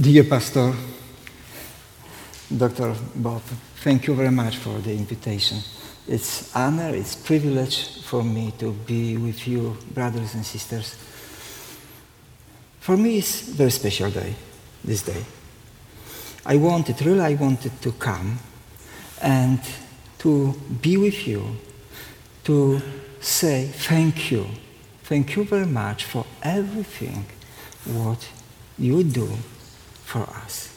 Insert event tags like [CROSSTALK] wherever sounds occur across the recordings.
Dear Pastor, Dr. Bob, thank you very much for the invitation. It's honor, it's privilege for me to be with you, brothers and sisters. For me, it's a very special day, this day. I wanted, really, I wanted to come and to be with you, to say thank you. Thank you very much for everything what you do for us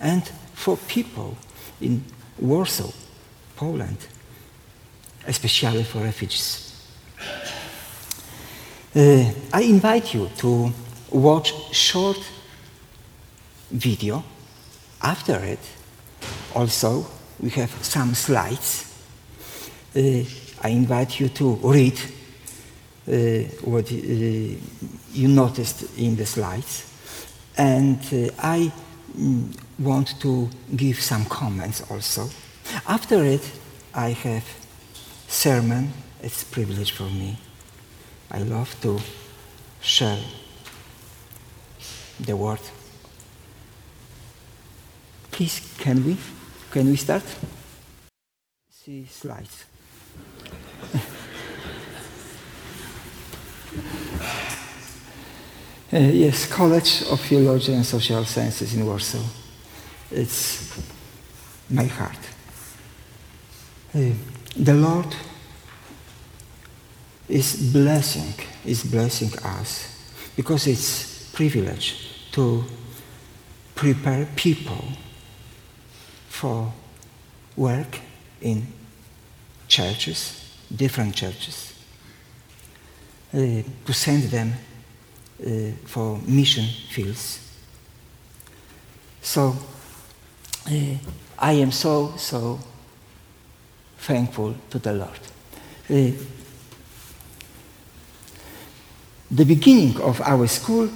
and for people in Warsaw, Poland, especially for refugees. Uh, I invite you to watch short video. After it, also, we have some slides. Uh, I invite you to read uh, what uh, you noticed in the slides. And uh, I mm, want to give some comments also. After it, I have sermon. It's privilege for me. I love to share the word. Please, can we? Can we start? See slides. Uh, yes, College of Theology and Social Sciences in Warsaw. It's my heart. Uh, the Lord is blessing, is blessing us because it's privilege to prepare people for work in churches, different churches, uh, to send them for mission fields. So uh, I am so, so thankful to the Lord. Uh, the beginning of our school uh,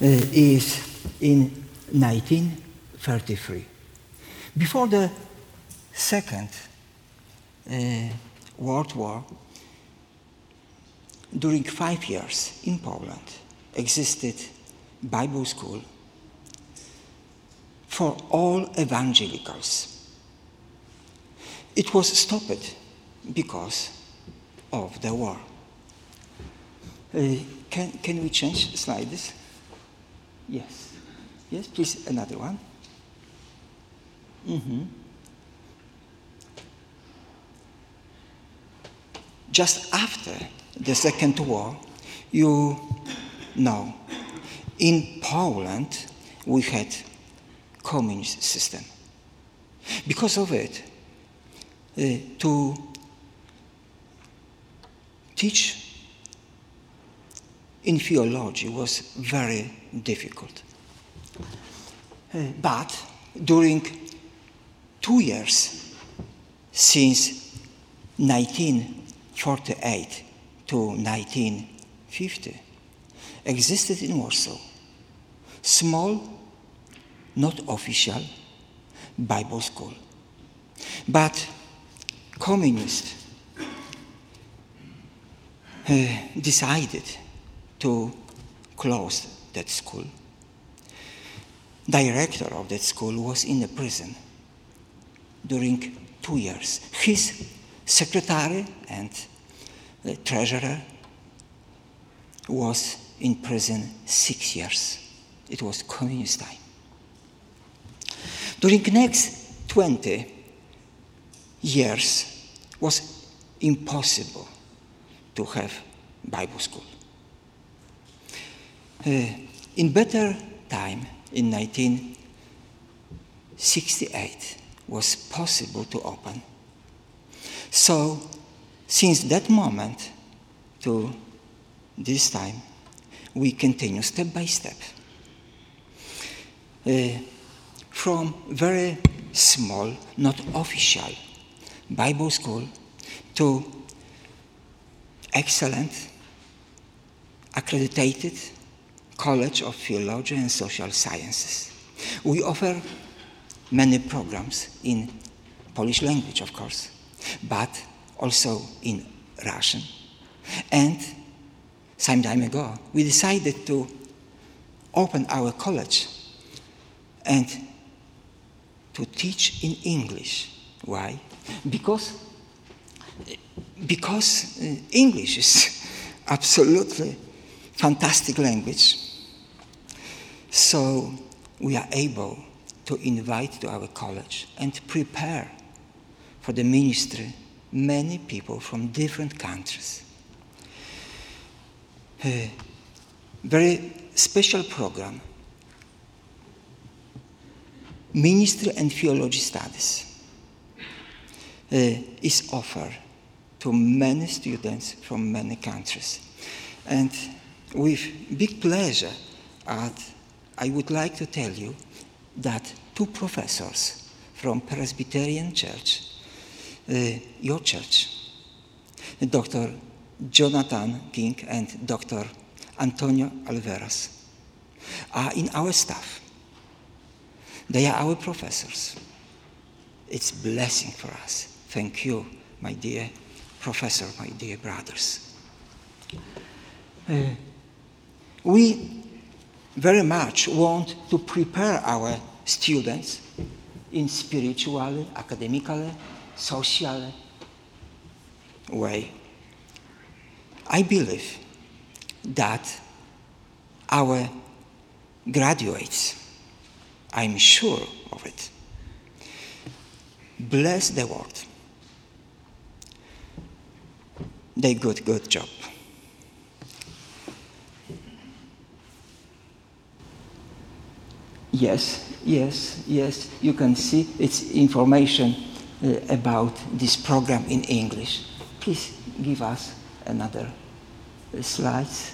is in 1933. Before the Second uh, World War, during five years in Poland, existed Bible school for all evangelicals. It was stopped because of the war. Uh, can, can we change slides? Yes. Yes, please, another one. Mm-hmm. Just after the Second War, you know, in Poland, we had communist system. Because of it, uh, to teach in theology was very difficult. Uh, but during two years, since 1948 to 1950, existed in Warsaw. Small, not official, Bible school. But communists uh, decided to close that school. Director of that school was in the prison during two years. His secretary and the treasurer was in prison six years. It was communist time. During next 20 years was impossible to have Bible school. Uh, in better time, in 1968, was possible to open. So, since that moment to this time, we continue step by step. Uh, from very small, not official Bible school to excellent, accredited College of Theology and Social Sciences. We offer many programs in Polish language, of course, but also in Russian. And some time ago, we decided to open our college and to teach in English. Why? Because, because uh, English is [LAUGHS] absolutely fantastic language. So we are able to invite to our college and prepare for the ministry many people from different countries. A very special program ministry and theology studies uh, is offered to many students from many countries. And with big pleasure, I would like to tell you that two professors from Presbyterian Church, uh, your church, Dr. Jonathan King and Dr. Antonio Alveras, are in our staff. They are our professors. It's blessing for us. Thank you, my dear professor, my dear brothers. Uh, we very much want to prepare our students in spiritual, academical, social way. I believe that our graduates, I'm sure of it, bless the world. They good, good job. Yes, yes, yes, you can see it's information uh, about this program in English. Please give us another slides.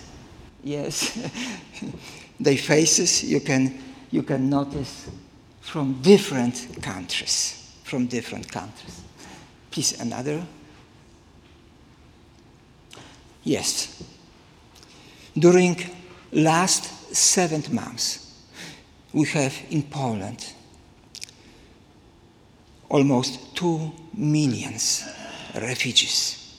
Yes, [LAUGHS] their faces you can, you can notice from different countries, from different countries. Please another. Yes. During last seven months, we have in Poland almost two millions refugees.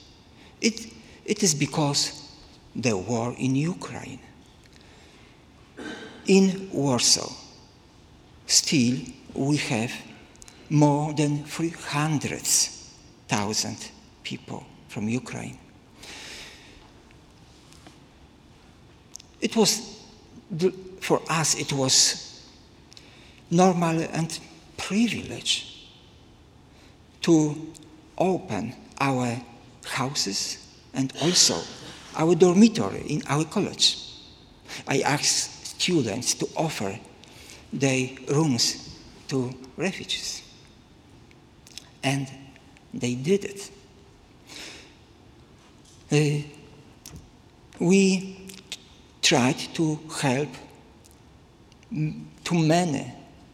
It, it is because the war in Ukraine. In Warsaw, still we have more than 300,000 people from Ukraine. It was, for us, it was normal and privilege to open our houses and also our dormitory in our college. I asked students to offer their rooms to refugees. And they did it. Uh, we tried to help too many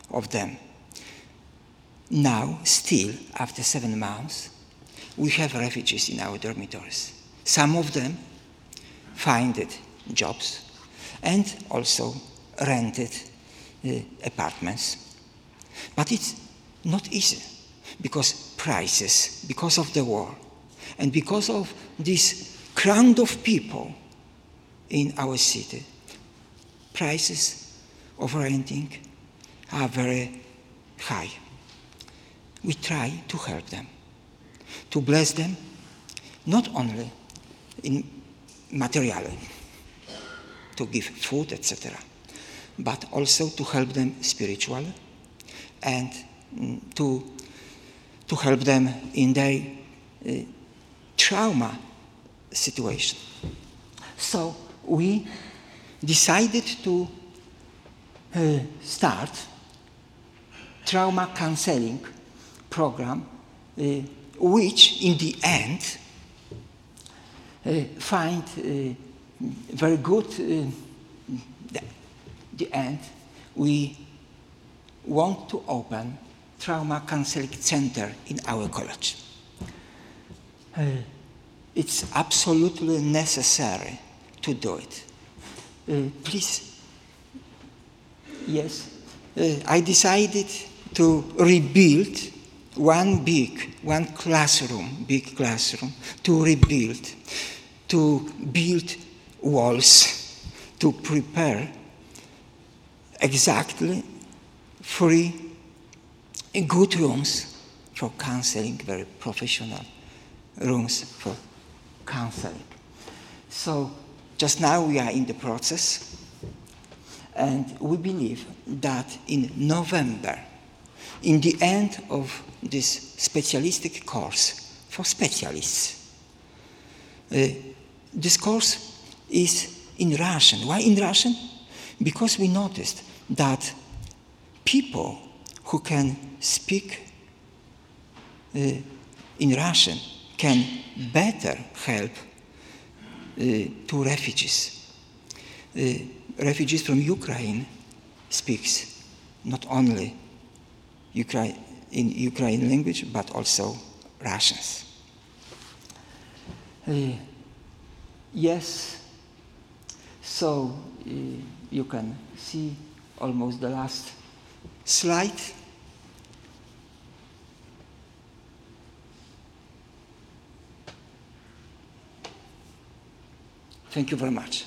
of them. Now, still, after seven months, we have refugees in our dormitories. Some of them find jobs and also rented uh, apartments. But it's not easy because prices, because of the war, and because of this crowd of people in our city, prices of renting are very high. We try to help them, to bless them, not only in material to give food, etc., but also to help them spiritually and mm, to, to help them in their uh, trauma situation. So we decided to uh, start trauma counseling program, uh, which in the end find uh, very good uh, the, the end. We want to open trauma counseling center in our college. Uh, it's absolutely necessary to do it. Uh, please. Yes. Uh, I decided to rebuild one big, one classroom, big classroom, to rebuild, to build walls, to prepare exactly free, good rooms for counseling, very professional rooms for counseling. So just now we are in the process, and we believe that in November, in the end of this specialistic course for specialists, uh, this course is in Russian. Why in Russian? Because we noticed that people who can speak uh, in Russian can better help uh, to refugees. Uh, refugees from Ukraine speaks not only in Ukrainian language but also Russians. Yes, so uh, you can see almost the last slide. Thank you very much.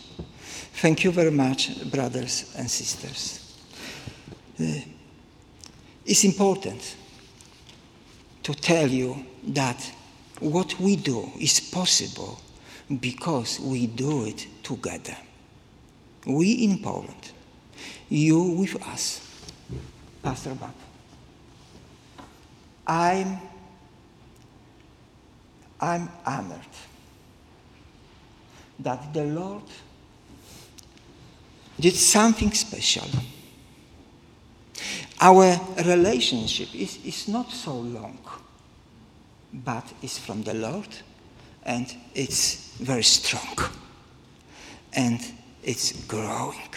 Thank you very much, brothers and sisters. Uh, it's important to tell you that what we do is possible because we do it together. We in Poland, you with us, Pastor Bob. I'm, I'm honored that the Lord did something special. Our relationship is, is not so long, but it's from the Lord and it's very strong and it's growing.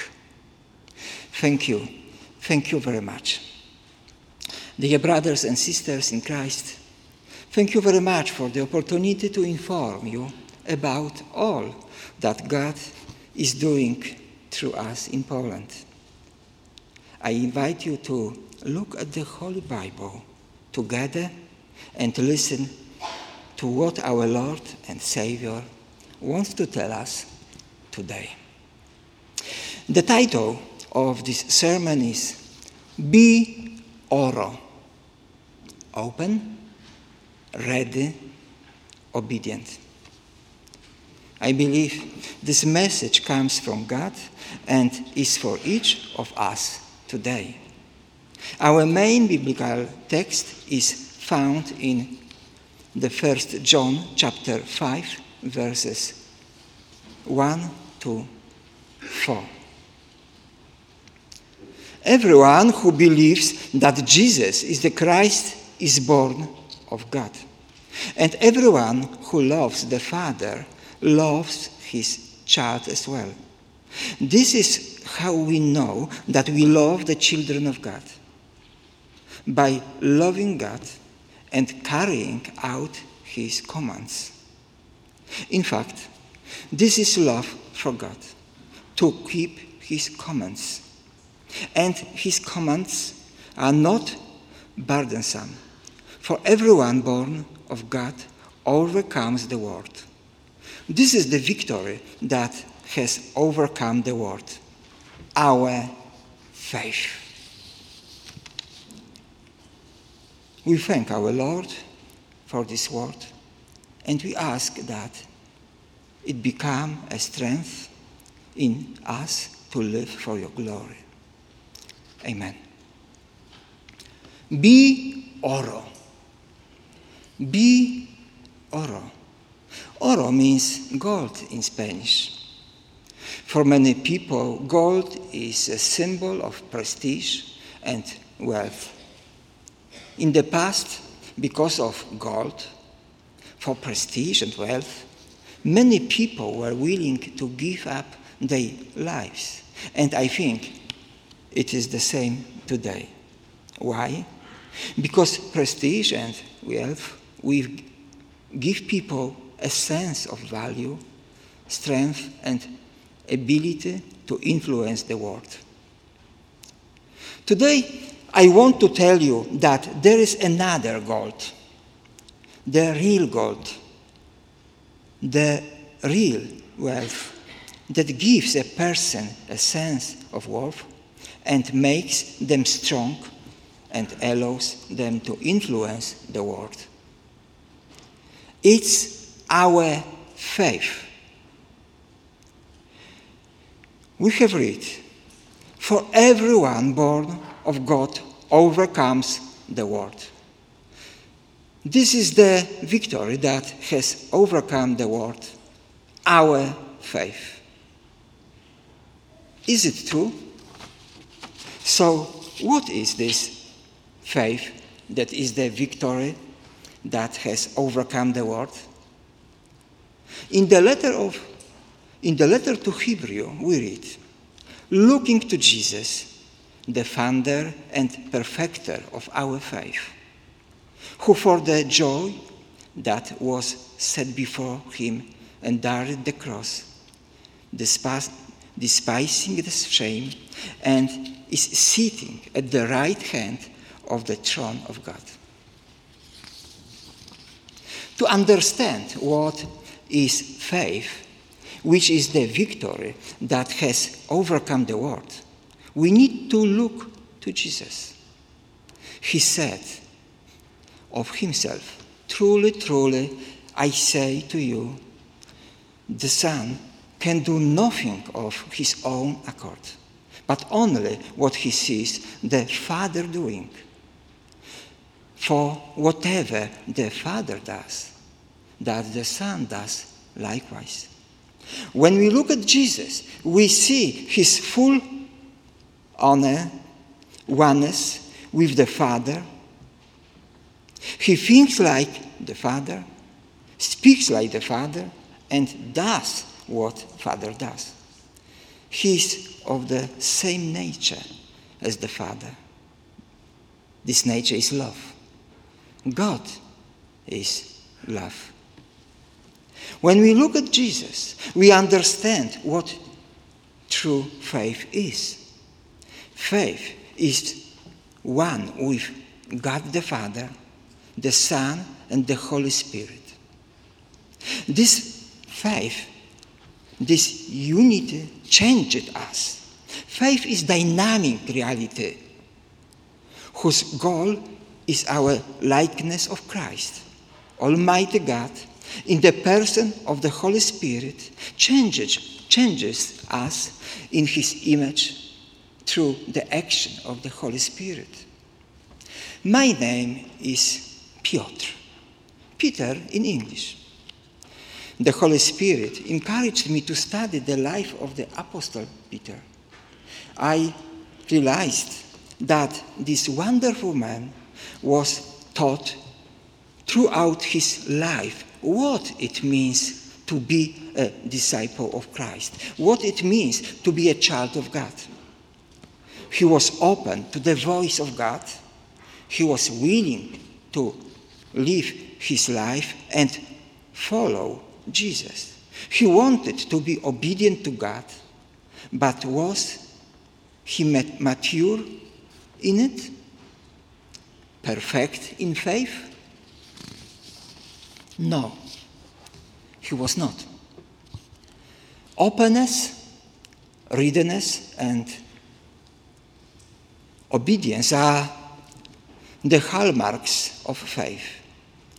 Thank you. Thank you very much. Dear brothers and sisters in Christ, thank you very much for the opportunity to inform you about all that God is doing through us in Poland. I invite you to look at the Holy Bible together and to listen to what our Lord and Savior wants to tell us today. The title of this sermon is Be Oro Open, Ready, Obedient. I believe this message comes from God and is for each of us today. Our main biblical text is found in the first John chapter 5 verses 1 to 4. Everyone who believes that Jesus is the Christ is born of God. And everyone who loves the Father loves his child as well. This is how we know that we love the children of God by loving God and carrying out his commands. In fact, this is love for God, to keep his commands. And his commands are not burdensome, for everyone born of God overcomes the world. This is the victory that has overcome the world our faith. We thank our Lord for this word and we ask that it become a strength in us to live for your glory. Amen. Be oro. Be oro. Oro means gold in Spanish. For many people, gold is a symbol of prestige and wealth. In the past, because of gold, for prestige and wealth, many people were willing to give up their lives. And I think it is the same today. Why? Because prestige and wealth give people a sense of value, strength, and ability to influence the world. Today, I want to tell you that there is another gold, the real gold, the real wealth that gives a person a sense of worth and makes them strong and allows them to influence the world. It's our faith. We have read, For everyone born of God overcomes the world. This is the victory that has overcome the world, our faith. Is it true? So, what is this faith that is the victory that has overcome the world? In the letter of in the letter to Hebrew we read, looking to Jesus, the founder and perfecter of our faith, who for the joy that was set before him endured the cross, despising the shame, and is sitting at the right hand of the throne of God. To understand what is faith, which is the victory that has overcome the world, we need to look to Jesus. He said of himself, Truly, truly, I say to you, the Son can do nothing of his own accord, but only what he sees the Father doing. For whatever the Father does, that the Son does likewise. When we look at Jesus, we see his full honor, oneness with the Father. He thinks like the Father, speaks like the Father, and does what Father does. He is of the same nature as the Father. This nature is love. God is love. When we look at Jesus, we understand what true faith is. Faith is one with God the Father, the Son, and the Holy Spirit. This faith, this unity changed us. Faith is dynamic reality whose goal is our likeness of Christ. Almighty God, in the person of the Holy Spirit, changes, changes us in His image through the action of the Holy Spirit. My name is Piotr, Peter in English. The Holy Spirit encouraged me to study the life of the Apostle Peter. I realized that this wonderful man was taught throughout his life what it means to be a disciple of Christ, what it means to be a child of God. He was open to the voice of God. He was willing to live his life and follow Jesus. He wanted to be obedient to God, but was he mature in it? perfect in faith? No, he was not. Openness, readiness, and obedience are the hallmarks of faith.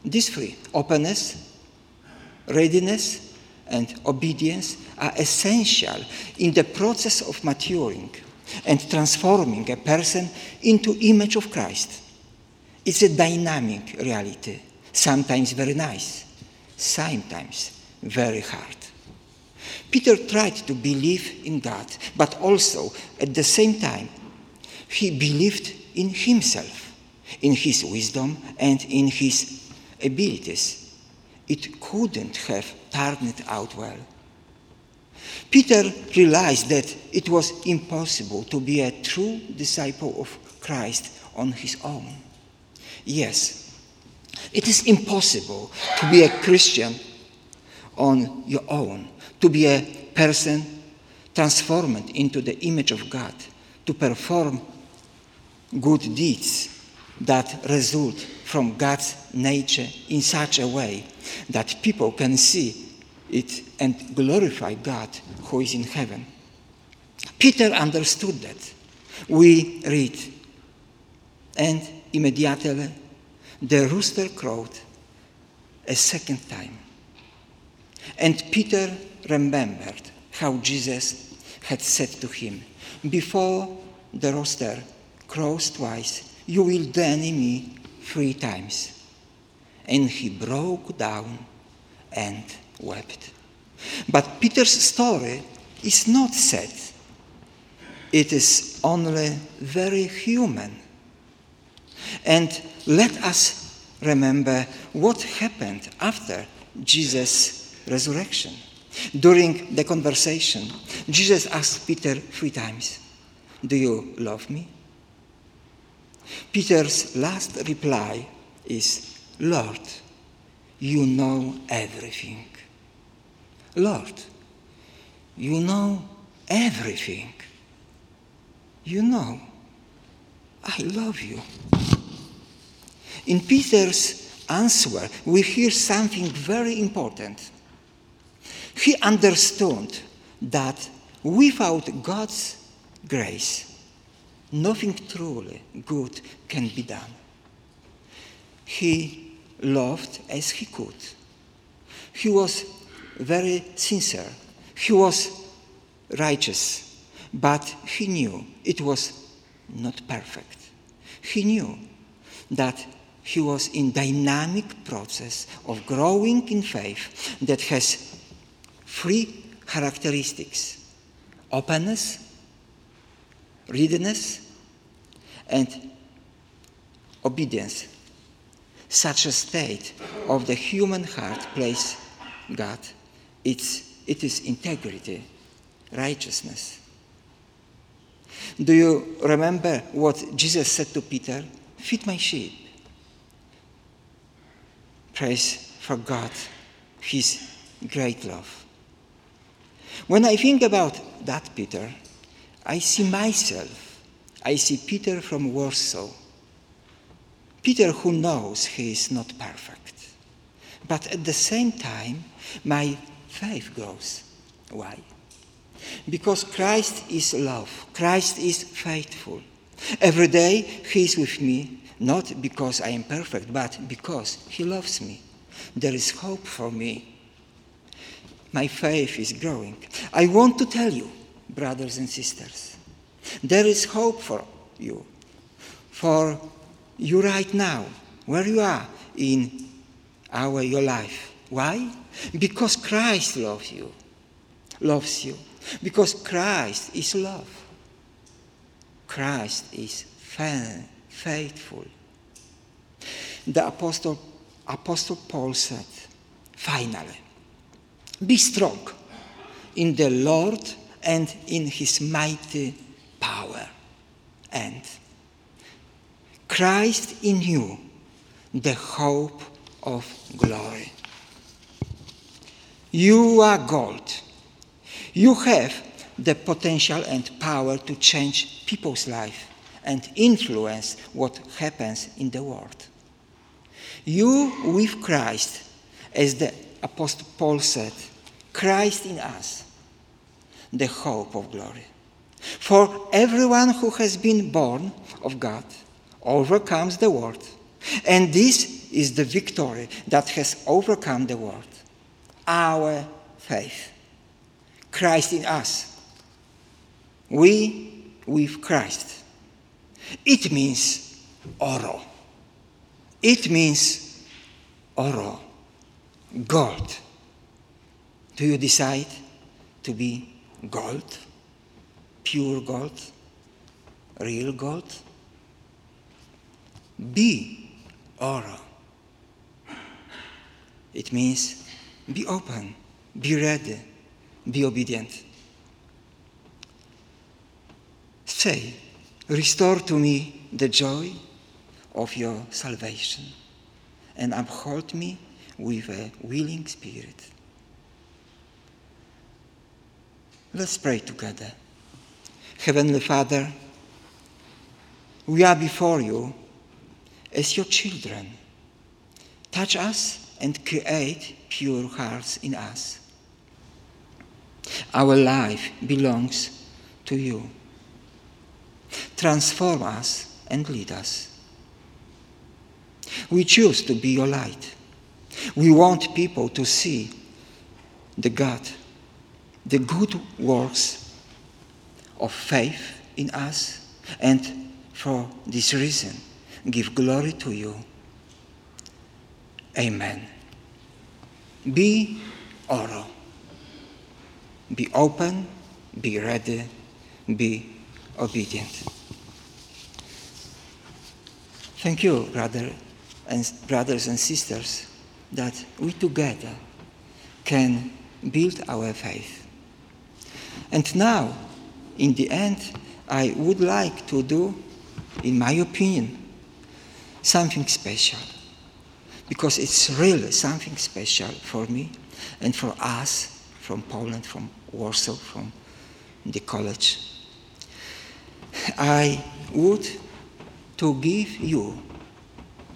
These three openness, readiness, and obedience are essential in the process of maturing and transforming a person into image of Christ. It's a dynamic reality, sometimes very nice, sometimes very hard. Peter tried to believe in God, but also at the same time, he believed in himself, in his wisdom, and in his abilities. It couldn't have turned out well. Peter realized that it was impossible to be a true disciple of Christ on his own. Yes, it is impossible to be a Christian on your own, to be a person transformed into the image of God, to perform good deeds that result from God's nature in such a way that people can see it and glorify God who is in heaven. Peter understood that. We read And immediately the rooster crowed a second time. And Peter remembered how Jesus had said to him, Before the rooster crows twice, you will deny me three times. And he broke down and wept. But Peter's story is not sad. It is only very human. And let us remember what happened after Jesus' resurrection. During the conversation, Jesus asked Peter three times, Do you love me? Peter's last reply is, Lord, you know everything. Lord, you know everything. You know, I love you. In Peter's answer, we hear something very important. He understood that without God's grace, nothing truly good can be done. He loved as he could. He was very sincere. He was righteous, but he knew it was not perfect. He knew that he was in dynamic process of growing in faith that has three characteristics openness readiness and obedience. Such a state of the human heart place god it's, it is integrity righteousness. Do you remember what jesus said to peter? Feed my sheep. Praise for god his great love. When i think about that peter I see myself. I see Peter from Warsaw. Peter who knows he is not perfect. But at the same time, my faith grows. Why? Because Christ is love. Christ is faithful. Every day he is with me, not because I am perfect, but because he loves me. There is hope for me. My faith is growing. I want to tell you brothers and sisters. There is hope for you, for you right now, where you are in our your life. Why? Because Christ loves you, loves you. Because Christ is love. Christ is faithful. The apostle, apostle Paul said, finally, be strong in the Lord and in his mighty power. And Christ in you, the hope of glory. You are gold. You have the potential and power to change people's life and influence what happens in the world. You with Christ, as the Apostle Paul said, Christ in us, the hope of glory. For everyone who has been born of God overcomes the world. And this is the victory that has overcome the world our faith. Christ in us. We with Christ. It means oro. It means oro, gold. Do you decide to be gold, pure gold, real gold. Be oro. It means be open, be ready, be obedient. Say, restore to me the joy of your salvation and uphold me with a willing spirit. Let's pray together. Heavenly Father, we are before you as your children. Touch us and create pure hearts in us. Our life belongs to you. Transform us and lead us. We choose to be your light. We want people to see the God, the good works of faith in us, and for this reason, give glory to you. Amen. Be oro. Be open, be ready, be obedient. Thank you, brother and brothers and sisters, that we together can build our faith. And now, in the end, I would like to do, in my opinion, something special. Because it's really something special for me and for us from Poland, from Warsaw, from the college. I would to give you,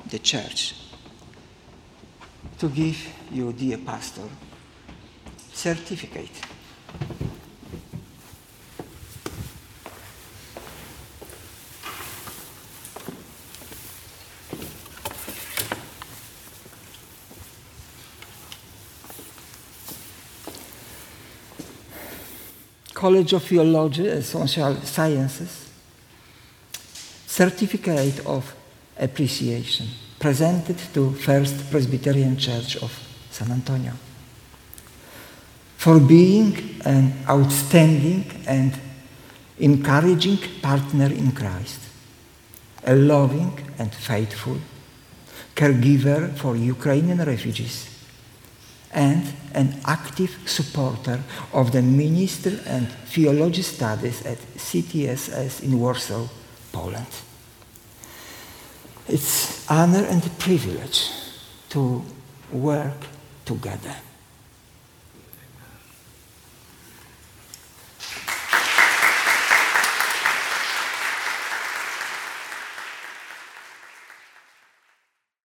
the church, to give you, dear pastor, certificate. College of Theology and Social Sciences, certificate of appreciation presented to First Presbyterian Church of San Antonio. For being an outstanding and encouraging partner in Christ, a loving and faithful caregiver for Ukrainian refugees, and an active supporter of the ministry and theology studies at CTSS in Warsaw, Poland. It's honor and privilege to work together.